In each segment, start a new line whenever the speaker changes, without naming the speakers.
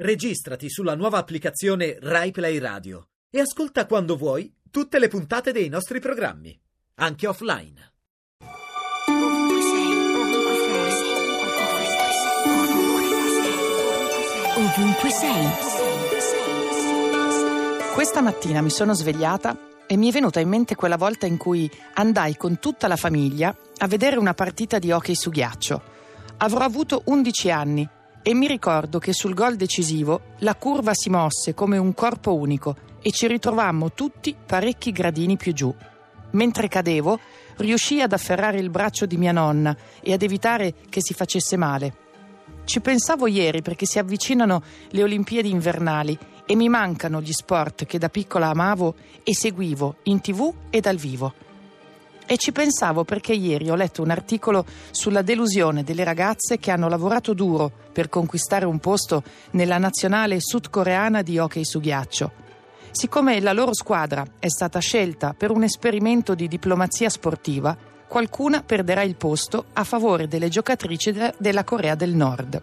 Registrati sulla nuova applicazione RaiPlay Radio e ascolta quando vuoi tutte le puntate dei nostri programmi, anche offline.
Ovunque sei.
Questa mattina mi sono svegliata e mi è venuta in mente quella volta in cui andai con tutta la famiglia a vedere una partita di hockey su ghiaccio. Avrò avuto 11 anni e mi ricordo che sul gol decisivo la curva si mosse come un corpo unico e ci ritrovammo tutti parecchi gradini più giù. Mentre cadevo, riuscii ad afferrare il braccio di mia nonna e ad evitare che si facesse male. Ci pensavo ieri perché si avvicinano le Olimpiadi invernali e mi mancano gli sport che da piccola amavo e seguivo in tv e dal vivo. E ci pensavo perché ieri ho letto un articolo sulla delusione delle ragazze che hanno lavorato duro per conquistare un posto nella nazionale sudcoreana di hockey su ghiaccio. Siccome la loro squadra è stata scelta per un esperimento di diplomazia sportiva, qualcuna perderà il posto a favore delle giocatrici de- della Corea del Nord.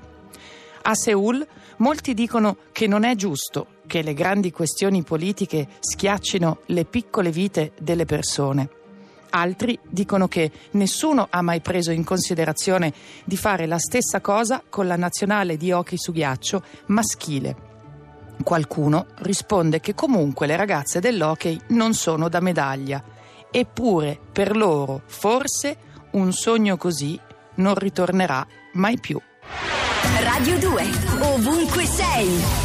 A Seoul molti dicono che non è giusto che le grandi questioni politiche schiaccino le piccole vite delle persone. Altri dicono che nessuno ha mai preso in considerazione di fare la stessa cosa con la nazionale di hockey su ghiaccio maschile. Qualcuno risponde che comunque le ragazze dell'hockey non sono da medaglia, eppure per loro forse un sogno così non ritornerà mai più.
Radio 2, ovunque sei.